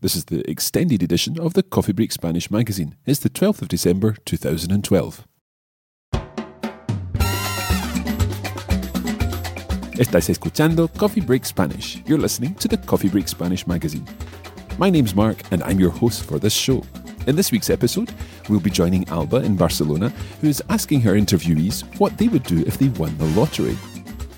This is the extended edition of the Coffee Break Spanish magazine. It's the 12th of December 2012. Estás escuchando Coffee Break Spanish. You're listening to the Coffee Break Spanish magazine. My name's Mark, and I'm your host for this show. In this week's episode, we'll be joining Alba in Barcelona, who is asking her interviewees what they would do if they won the lottery.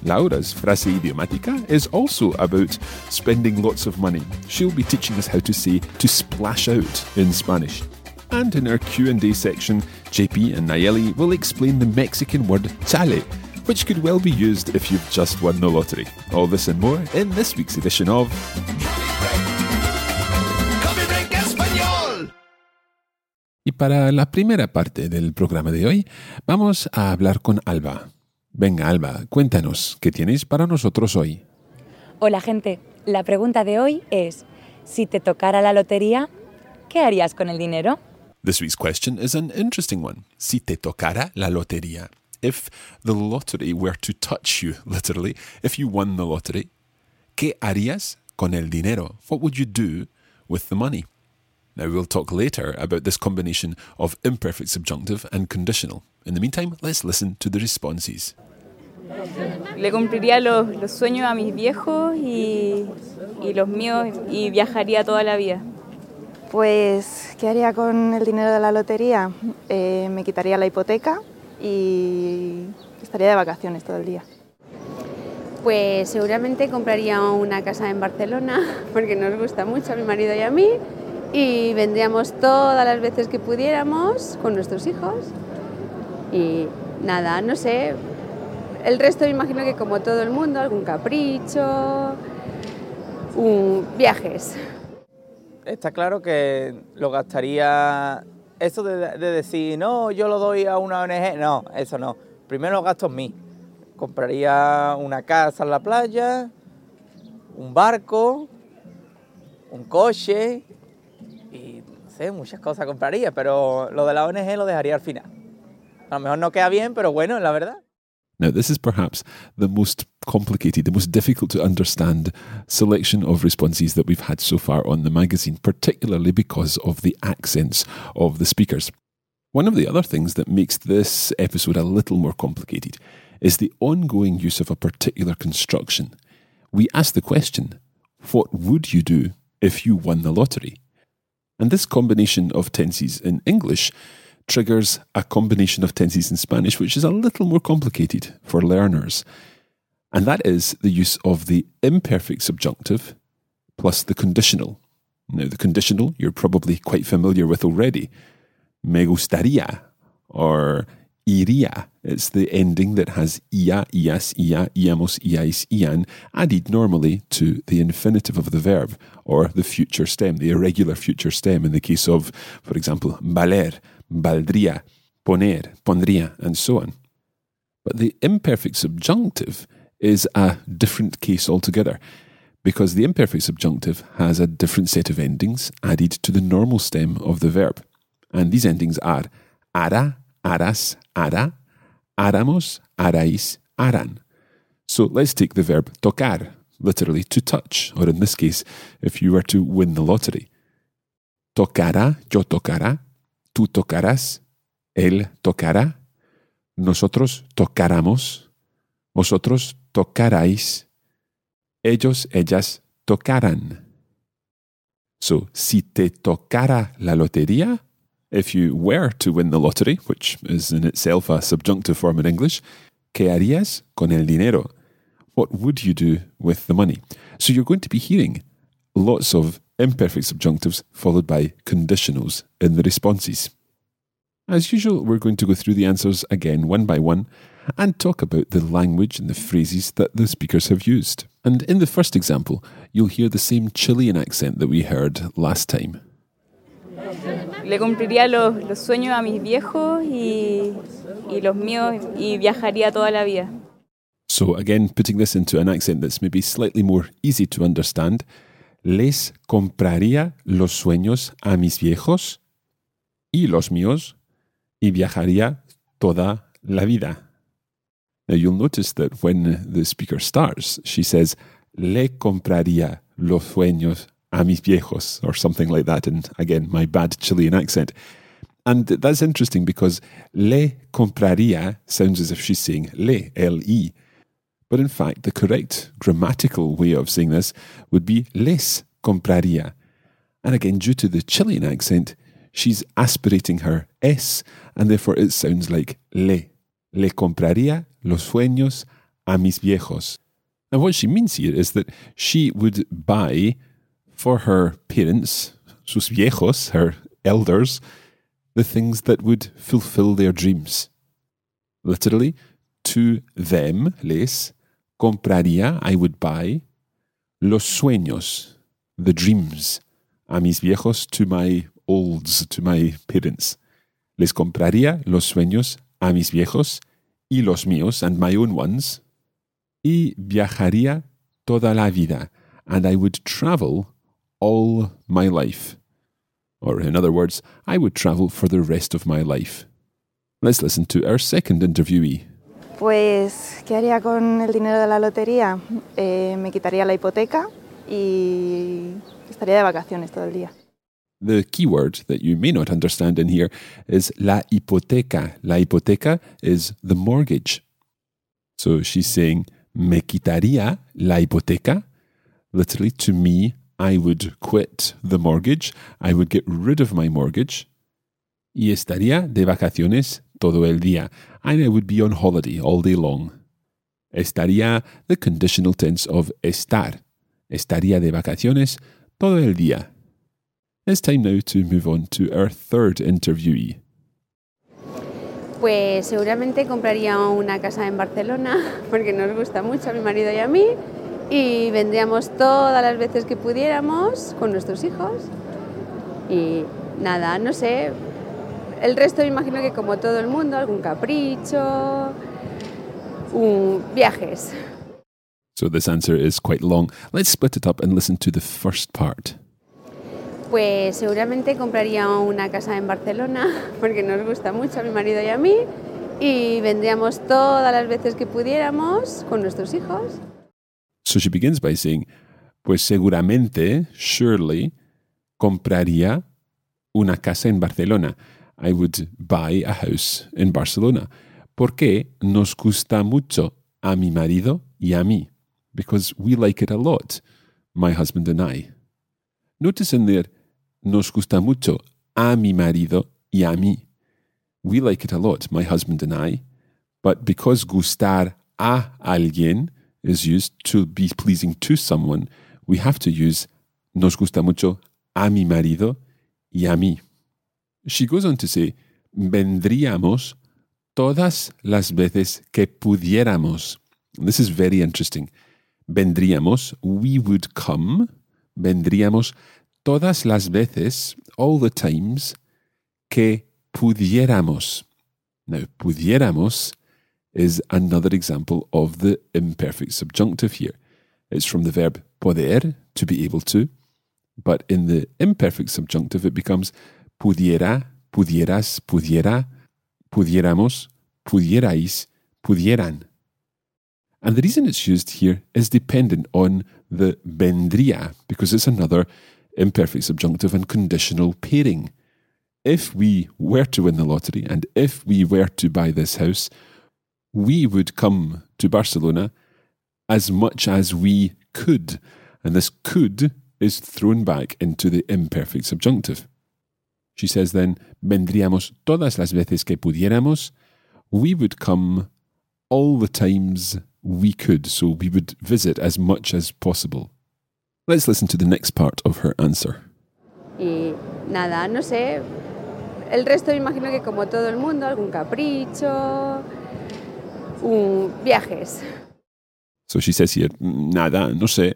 Laura's frase idiomática is also about spending lots of money. She'll be teaching us how to say to splash out in Spanish. And in our Q&A section, JP and Nayeli will explain the Mexican word chale, which could well be used if you've just won the lottery. All this and more in this week's edition of. Y para la primera parte del programa de hoy, vamos a hablar con Alba. Venga, Alba, cuéntanos, ¿qué tienes para nosotros hoy? Hola gente, la pregunta de hoy es, si te tocara la lotería, ¿qué harías con el dinero? This week's question is an interesting one. Si te tocara la lotería. If the lottery were to touch you, literally, if you won the lottery, ¿qué harías con el dinero? What would you do with the money? Now, we'll talk later about this combination of imperfect subjunctive and conditional. In the meantime, let's listen to the responses. Le cumpliría los, los sueños a mis viejos y, y los míos y viajaría toda la vida. Pues, ¿qué haría con el dinero de la lotería? Eh, me quitaría la hipoteca y estaría de vacaciones todo el día. Pues seguramente compraría una casa en Barcelona porque nos gusta mucho a mi marido y a mí y vendríamos todas las veces que pudiéramos con nuestros hijos y nada, no sé, el resto me imagino que como todo el mundo, algún capricho, un- viajes. Está claro que lo gastaría. Eso de, de decir, no, yo lo doy a una ONG, no, eso no. Primero lo gasto en mí. Compraría una casa en la playa, un barco, un coche sé, muchas cosas compraría, pero lo de la ONG lo dejaría al final. A lo mejor no queda bien, pero bueno, la verdad. Now, this is perhaps the most complicated, the most difficult to understand selection of responses that we've had so far on the magazine, particularly because of the accents of the speakers. One of the other things that makes this episode a little more complicated is the ongoing use of a particular construction. We ask the question, what would you do if you won the lottery? And this combination of tenses in English triggers a combination of tenses in Spanish, which is a little more complicated for learners. And that is the use of the imperfect subjunctive plus the conditional. Now, the conditional you're probably quite familiar with already. Me gustaría or iría. It's the ending that has ia, ias, ia, iamos, iais, ian added normally to the infinitive of the verb or the future stem, the irregular future stem in the case of, for example, valer, valdría, poner, pondría, and so on. But the imperfect subjunctive is a different case altogether because the imperfect subjunctive has a different set of endings added to the normal stem of the verb. And these endings are ara, aras, ara, aramos, arais, aran. So let's take the verb tocar, literally to touch, or in this case, if you were to win the lottery. Tocará, yo tocará, tú tocarás, él tocará, nosotros tocaramos, vosotros tocaráis, ellos, ellas tocaran. So, si te tocara la lotería, if you were to win the lottery, which is in itself a subjunctive form in English, ¿qué harías con el dinero? What would you do with the money? So you're going to be hearing lots of imperfect subjunctives followed by conditionals in the responses. As usual, we're going to go through the answers again one by one and talk about the language and the phrases that the speakers have used. And in the first example, you'll hear the same Chilean accent that we heard last time. Le cumpliría los, sueños a mis viejos y, y los míos y viajaría toda la vida. So, again, putting this into an accent that's maybe slightly more easy to understand, les compraría los sueños a mis viejos y los míos y viajaría toda la vida. Now, you'll notice that when the speaker starts, she says, le compraría los sueños a mis viejos, or something like that, And again, my bad Chilean accent. And that's interesting because le compraría sounds as if she's saying le, L-E. But in fact, the correct grammatical way of saying this would be les compraría. And again, due to the Chilean accent, she's aspirating her S, and therefore it sounds like le. Le compraría los sueños a mis viejos. Now, what she means here is that she would buy for her parents, sus viejos, her elders, the things that would fulfill their dreams. Literally, to them, les, compraría, I would buy, los sueños, the dreams, a mis viejos, to my olds, to my parents. Les compraría los sueños a mis viejos y los míos and my own ones, y viajaría toda la vida, and I would travel all my life. Or, in other words, I would travel for the rest of my life. Let's listen to our second interviewee. Pues, ¿qué haría con el dinero de la lotería? Eh, me quitaría la hipoteca y estaría de vacaciones todo el día. The keyword that you may not understand in here is la hipoteca. La hipoteca is the mortgage. So she's saying, me quitaría la hipoteca. Literally, to me, I would quit the mortgage. I would get rid of my mortgage. Y estaría de vacaciones todo el día. And I would be on holiday all day long. Estaría the conditional tense of estar. Estaría de vacaciones todo el día. It's time now to move on to our third interviewee. Pues seguramente compraría una casa en Barcelona porque nos gusta mucho a mi marido y a mí y vendríamos todas las veces que pudiéramos con nuestros hijos y nada, no sé, el resto me imagino que como todo el mundo, algún capricho, un, viajes. So this answer is quite long. Let's split it up and listen to the first part. Pues seguramente compraría una casa en Barcelona porque nos gusta mucho a mi marido y a mí y vendríamos todas las veces que pudiéramos con nuestros hijos. So she begins by saying, pues seguramente, surely, compraría una casa en Barcelona. I would buy a house in Barcelona. Porque nos gusta mucho a mi marido y a mí. Because we like it a lot, my husband and I. Notice in there, nos gusta mucho a mi marido y a mí. We like it a lot, my husband and I. But because gustar a alguien is used to be pleasing to someone, we have to use nos gusta mucho a mi marido y a mí. She goes on to say, vendríamos todas las veces que pudiéramos. This is very interesting. Vendríamos, we would come, vendríamos todas las veces, all the times, que pudiéramos. Now, pudiéramos is another example of the imperfect subjunctive here. It's from the verb poder, to be able to, but in the imperfect subjunctive it becomes pudiera, pudieras, pudiera, pudiéramos, pudierais, pudieran. And the reason it's used here is dependent on the vendría, because it's another imperfect subjunctive and conditional pairing. If we were to win the lottery and if we were to buy this house, we would come to Barcelona as much as we could. and this could is thrown back into the imperfect subjunctive. She says then, vendríamos todas las veces que pudiéramos. We would come all the times we could, so we would visit as much as possible. Let's listen to the next part of her answer. Y nada, no sé. El resto imagino que como todo el mundo, algún capricho, viajes. So she says here, nada, no sé,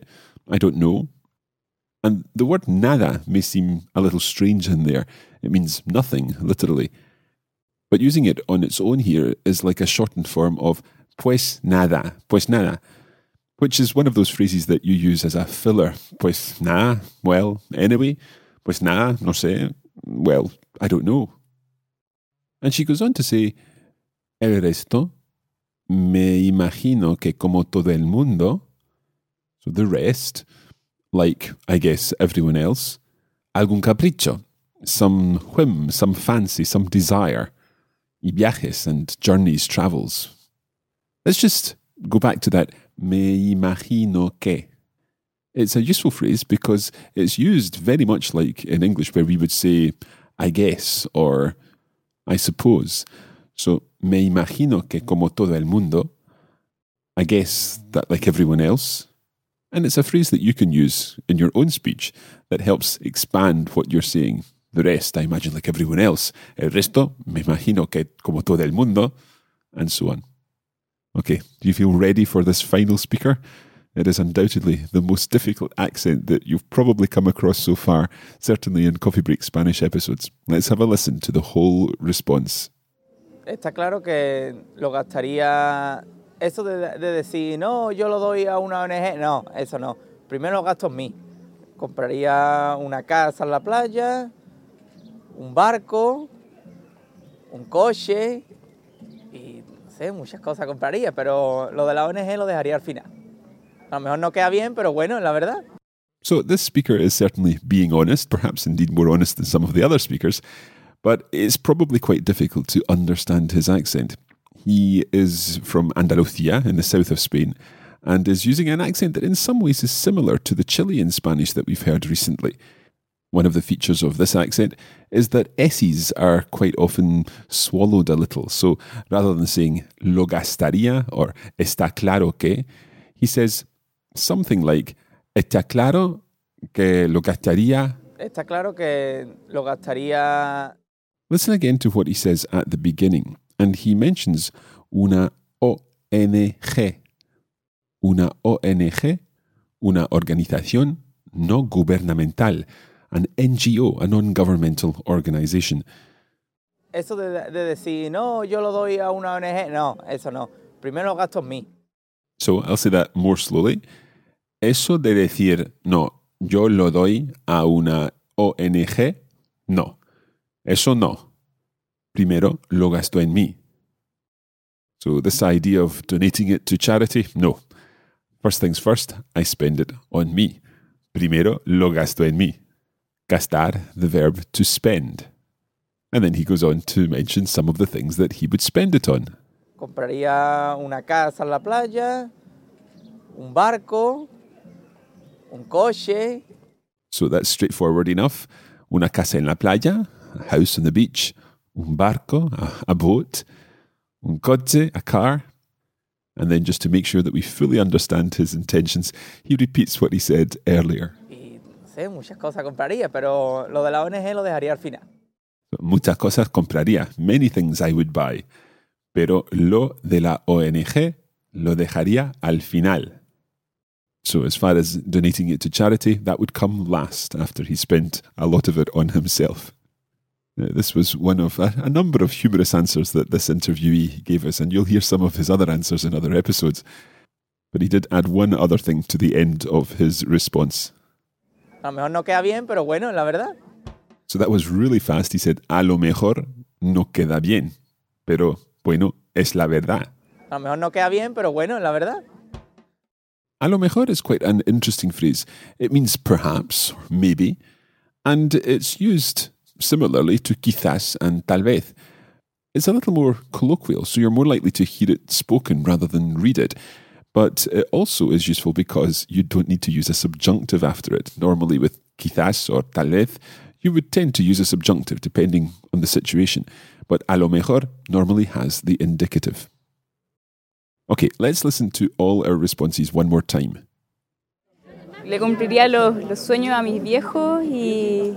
I don't know. And the word nada may seem a little strange in there. It means nothing, literally. But using it on its own here is like a shortened form of pues nada, pues nada, which is one of those phrases that you use as a filler. Pues nada, well, anyway. Pues nada, no sé, well, I don't know. And she goes on to say, el resto, me imagino que como todo el mundo, so the rest, like, I guess, everyone else, algún capricho, some whim, some fancy, some desire, y viajes and journeys, travels. Let's just go back to that me imagino que. It's a useful phrase because it's used very much like in English where we would say, I guess, or I suppose. So, me imagino que como todo el mundo, I guess that like everyone else. And it's a phrase that you can use in your own speech that helps expand what you're saying. The rest, I imagine like everyone else. El resto, me imagino que como todo el mundo, and so on. Okay, do you feel ready for this final speaker? It is undoubtedly the most difficult accent that you've probably come across so far, certainly in Coffee Break Spanish episodes. Let's have a listen to the whole response. Está claro que lo gastaría. Eso de, de decir, no, yo lo doy a una ONG. No, eso no. Primero lo gasto en mí. Compraría una casa en la playa, un barco, un coche y no sé, muchas cosas compraría, pero lo de la ONG lo dejaría al final. A lo mejor no queda bien, pero bueno, la verdad. So this speaker is certainly being honest, perhaps indeed more honest than some of the other speakers, but it's probably quite difficult to understand his accent. He is from Andalusia in the south of Spain and is using an accent that in some ways is similar to the Chilean Spanish that we've heard recently. One of the features of this accent is that S's are quite often swallowed a little. So rather than saying lo gastaría or está claro que, he says something like está claro que lo gastaría. Está claro que lo gastaría. Listen again to what he says at the beginning, and he mentions una ONG. Una ONG, una organización no gubernamental, an NGO, a non governmental organization. Eso de, de, decir, no, yo lo doy a una ONG, no, eso no. Primero lo gasto en mí. So I'll say that more slowly. Eso de decir, no, yo lo doy a una ONG, no. Eso no. Primero lo gasto en mí. So this idea of donating it to charity, no. First things first, I spend it on me. Primero lo gasto en mí. Gastar, the verb to spend. And then he goes on to mention some of the things that he would spend it on. Compraría una casa en la playa, un barco, un coche. So that's straightforward enough. Una casa en la playa, a house on the beach, un barco, a, a boat, un coche, a car. And then just to make sure that we fully understand his intentions, he repeats what he said earlier. Sé, muchas cosas compraría, pero lo de la ONG lo dejaría al final. Muchas cosas compraría, many things I would buy. Pero lo de la ONG lo dejaría al final. So, as far as donating it to charity, that would come last after he spent a lot of it on himself. Uh, This was one of a, a number of humorous answers that this interviewee gave us, and you'll hear some of his other answers in other episodes. But he did add one other thing to the end of his response. A lo mejor no queda bien, pero bueno, la verdad. So that was really fast. He said, a lo mejor no queda bien, pero bueno, es la verdad. A lo mejor no queda bien, pero bueno, la verdad. A lo mejor is quite an interesting phrase. It means perhaps, or maybe, and it's used similarly to quizás and tal vez. It's a little more colloquial, so you're more likely to hear it spoken rather than read it. but it also is useful because you don't need to use a subjunctive after it. Normally, with quizás or tal vez, you would tend to use a subjunctive depending on the situation, but a lo mejor normally has the indicative. Okay, let's listen to all our responses one more time. Le cumpliría los, los sueños a mis viejos y,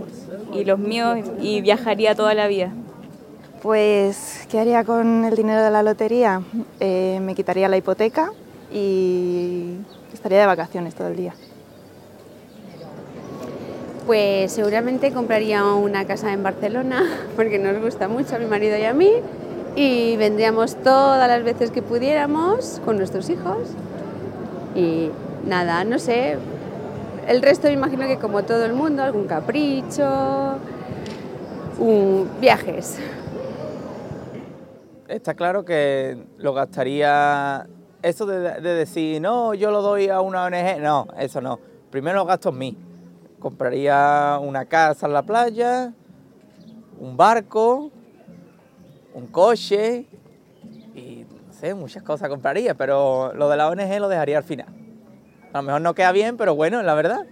y los míos y viajaría toda la vida. Pues, ¿qué haría con el dinero de la lotería? Eh, me quitaría la hipoteca y estaría de vacaciones todo el día. Pues seguramente compraría una casa en Barcelona, porque nos gusta mucho a mi marido y a mí, y vendríamos todas las veces que pudiéramos con nuestros hijos. Y nada, no sé, el resto me imagino que como todo el mundo, algún capricho, un- viajes. Está claro que lo gastaría. Eso de, de decir, no, yo lo doy a una ONG, no, eso no. Primero lo gasto en mí. Compraría una casa en la playa, un barco, un coche y no sé, muchas cosas compraría, pero lo de la ONG lo dejaría al final. A lo mejor no queda bien, pero bueno, la verdad.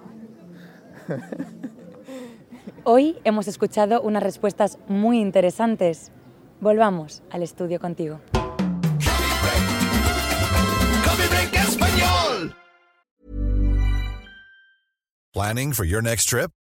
Hoy hemos escuchado unas respuestas muy interesantes. Volvamos al estudio contigo. Planning for your next trip?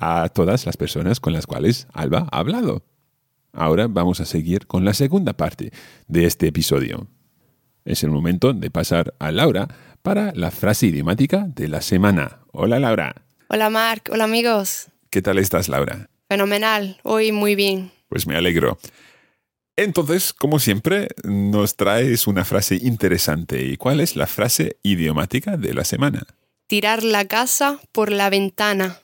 a todas las personas con las cuales Alba ha hablado. Ahora vamos a seguir con la segunda parte de este episodio. Es el momento de pasar a Laura para la frase idiomática de la semana. Hola Laura. Hola Marc, hola amigos. ¿Qué tal estás Laura? Fenomenal, hoy muy bien. Pues me alegro. Entonces, como siempre, nos traes una frase interesante. ¿Y cuál es la frase idiomática de la semana? Tirar la casa por la ventana.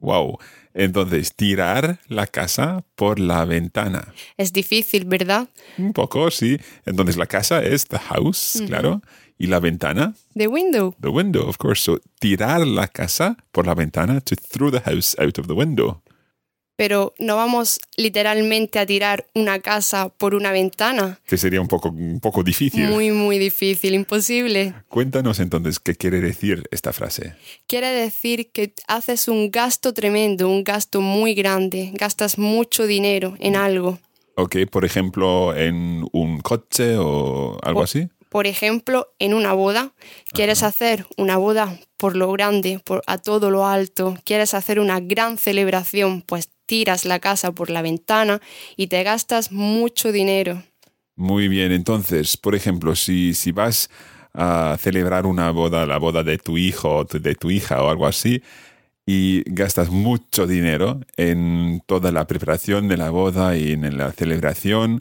Wow. Entonces, tirar la casa por la ventana. Es difícil, ¿verdad? Un poco, sí. Entonces, la casa es the house, Ujú. claro. Y la ventana, The window. the window, of course. So, tirar la casa por la ventana, to throw the house out of the window. Pero no vamos literalmente a tirar una casa por una ventana. Que sería un poco, un poco difícil. Muy, muy difícil, imposible. Cuéntanos entonces qué quiere decir esta frase. Quiere decir que haces un gasto tremendo, un gasto muy grande, gastas mucho dinero en algo. Ok, por ejemplo, en un coche o algo así. Por ejemplo, en una boda, quieres hacer una boda por lo grande, por, a todo lo alto, quieres hacer una gran celebración, pues tiras la casa por la ventana y te gastas mucho dinero. Muy bien, entonces, por ejemplo, si, si vas a celebrar una boda, la boda de tu hijo o de tu hija o algo así, y gastas mucho dinero en toda la preparación de la boda y en la celebración,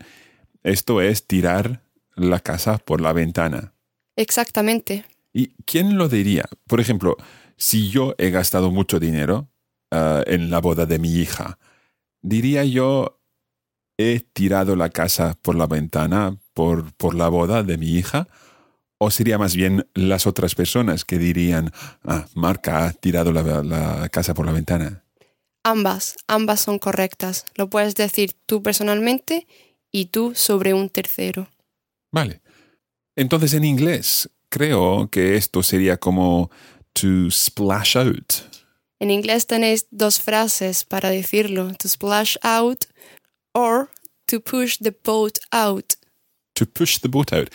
esto es tirar la casa por la ventana. Exactamente. ¿Y quién lo diría? Por ejemplo, si yo he gastado mucho dinero ah, en la boda de mi hija, diría yo, he tirado la casa por la ventana por, por la boda de mi hija. ¿O sería más bien las otras personas que dirían, ah, Marca ha tirado la, la casa por la ventana? Ambas, ambas son correctas. Lo puedes decir tú personalmente y tú sobre un tercero. Vale. Entonces en inglés creo que esto sería como to splash out. En inglés tenéis dos frases para decirlo, to splash out or to push the boat out. to push the boat out.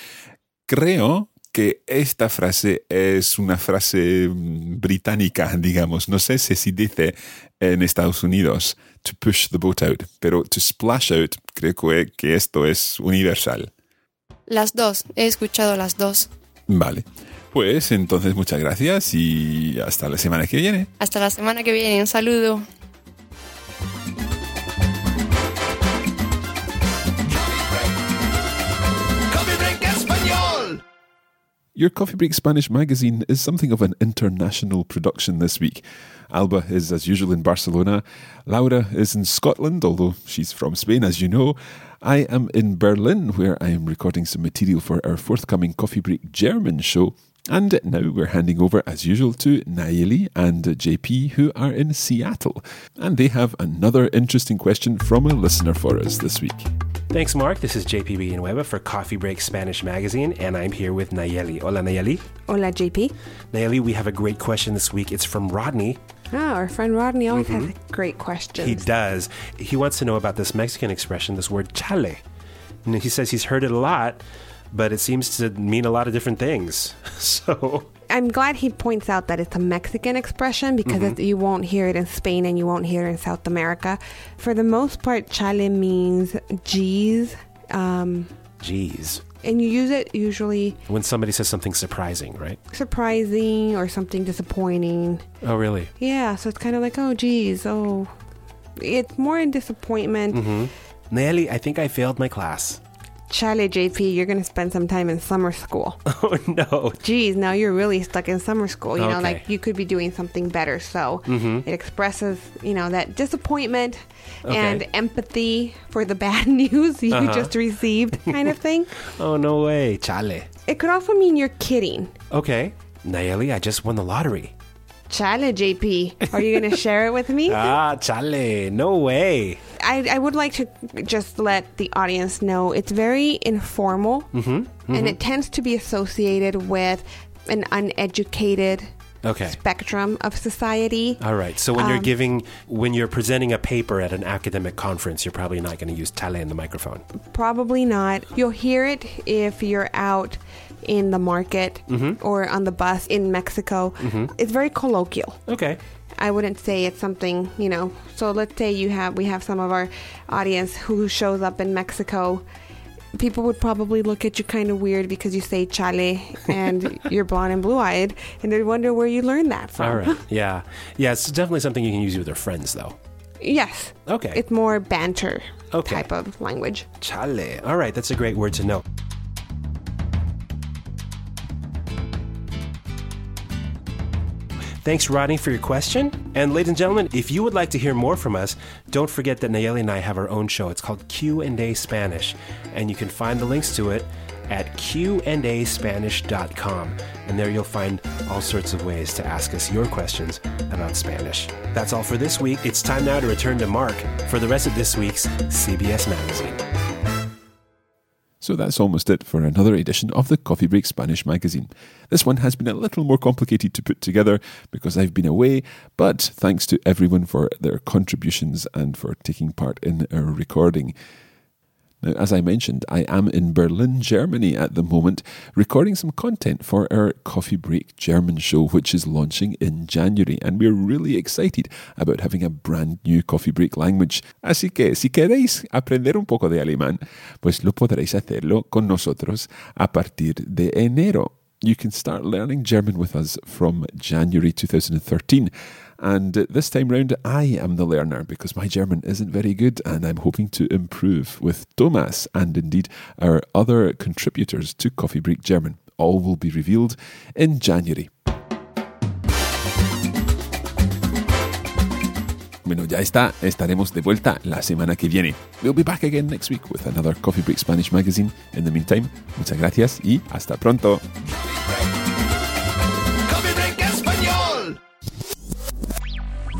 Creo que esta frase es una frase mm, británica, digamos. No sé si se dice en Estados Unidos to push the boat out, pero to splash out creo que esto es universal. Las dos, he escuchado las dos. Vale. Pues entonces muchas gracias y hasta la semana que viene. Hasta la semana que viene, un saludo. Coffee Break Español. Your Coffee Break Spanish magazine is something of an international production this week. Alba is, as usual, in Barcelona. Laura is in Scotland, although she's from Spain, as you know. I am in Berlin, where I am recording some material for our forthcoming Coffee Break German show. And now we're handing over, as usual, to Nayeli and JP, who are in Seattle. And they have another interesting question from a listener for us this week. Thanks, Mark. This is JP Villanueva for Coffee Break Spanish Magazine, and I'm here with Nayeli. Hola, Nayeli. Hola, JP. Nayeli, we have a great question this week. It's from Rodney. Oh, our friend Rodney always has mm-hmm. great questions. He does. He wants to know about this Mexican expression, this word chale. And he says he's heard it a lot, but it seems to mean a lot of different things. So, I'm glad he points out that it's a Mexican expression because Mhm. it, you won't hear it in Spain and you won't hear it in South America. For the most part, chale means geez. Um, geez. and you use it usually When somebody says something surprising, right? surprising or something disappointing. Oh, really? Yeah, so it's kind of like, oh, geez, oh. It's more in disappointment. Mm-hmm. Nayeli, I think I failed my class. Chale, JP, you're going to spend some time in summer school. Oh, no. Geez, now you're really stuck in summer school. You know, like you could be doing something better. So Mhm. it expresses, you know, that disappointment Okay. and empathy for the bad news you Uh-huh. just received, kind of thing. Oh, no way. Chale. It could also mean you're kidding. Okay. Nayeli, I just won the lottery. Chale, JP. Are you going to share it with me? Ah, chale. No way. I, I would like to just let the audience know it's very informal Mm-hmm. and it tends to be associated with an uneducated Okay. spectrum of society. All right. So when you're Um, giving, when you're presenting a paper at an academic conference, you're probably not going to use chale in the microphone. Probably not. You'll hear it if you're out in the market Mhm. or on the bus in Mexico. Mhm. It's very colloquial. Okay. I wouldn't say it's something, you know. So let's say you have we have some of our audience who shows up in Mexico. People would probably look at you kind of weird because you say chale and you're blonde and blue-eyed and they'd wonder where you learned that from. All right. Yeah. Yeah. It's definitely something you can use with your friends, though. Yes. Okay. It's more banter Okay. type of language. Chale. All right. That's a great word to know. Thanks, Rodney, for your question. And ladies and gentlemen, if you would like to hear more from us, don't forget that Nayeli and I have our own show. It's called Q&A Spanish, and you can find the links to it at qandaspanish.com. And there you'll find all sorts of ways to ask us your questions about Spanish. That's all for this week. It's time now to return to Mark for the rest of this week's CBS Magazine. So that's almost it for another edition of the Coffee Break Spanish magazine. This one has been a little more complicated to put together because I've been away, but thanks to everyone for their contributions and for taking part in our recording. Now, as I mentioned, I am in Berlin, Germany at the moment, recording some content for our Coffee Break German show, which is launching in January, and we're really excited about having a brand new Coffee Break language. Así que, si queréis aprender un poco de alemán, pues lo podréis hacerlo con nosotros a partir de enero. You can start learning German with us from January 2013. And this time round, I am the learner because my German isn't very good and I'm hoping to improve with Thomas and indeed our other contributors to Coffee Break German. All will be revealed in January. Bueno, ya está. Estaremos de vuelta la semana que viene. We'll be back again next week with another Coffee Break Spanish magazine. In the meantime, muchas gracias y hasta pronto.